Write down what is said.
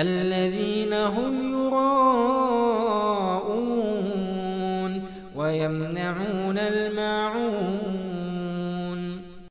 الذين هم يراءون ويمنعون الماعون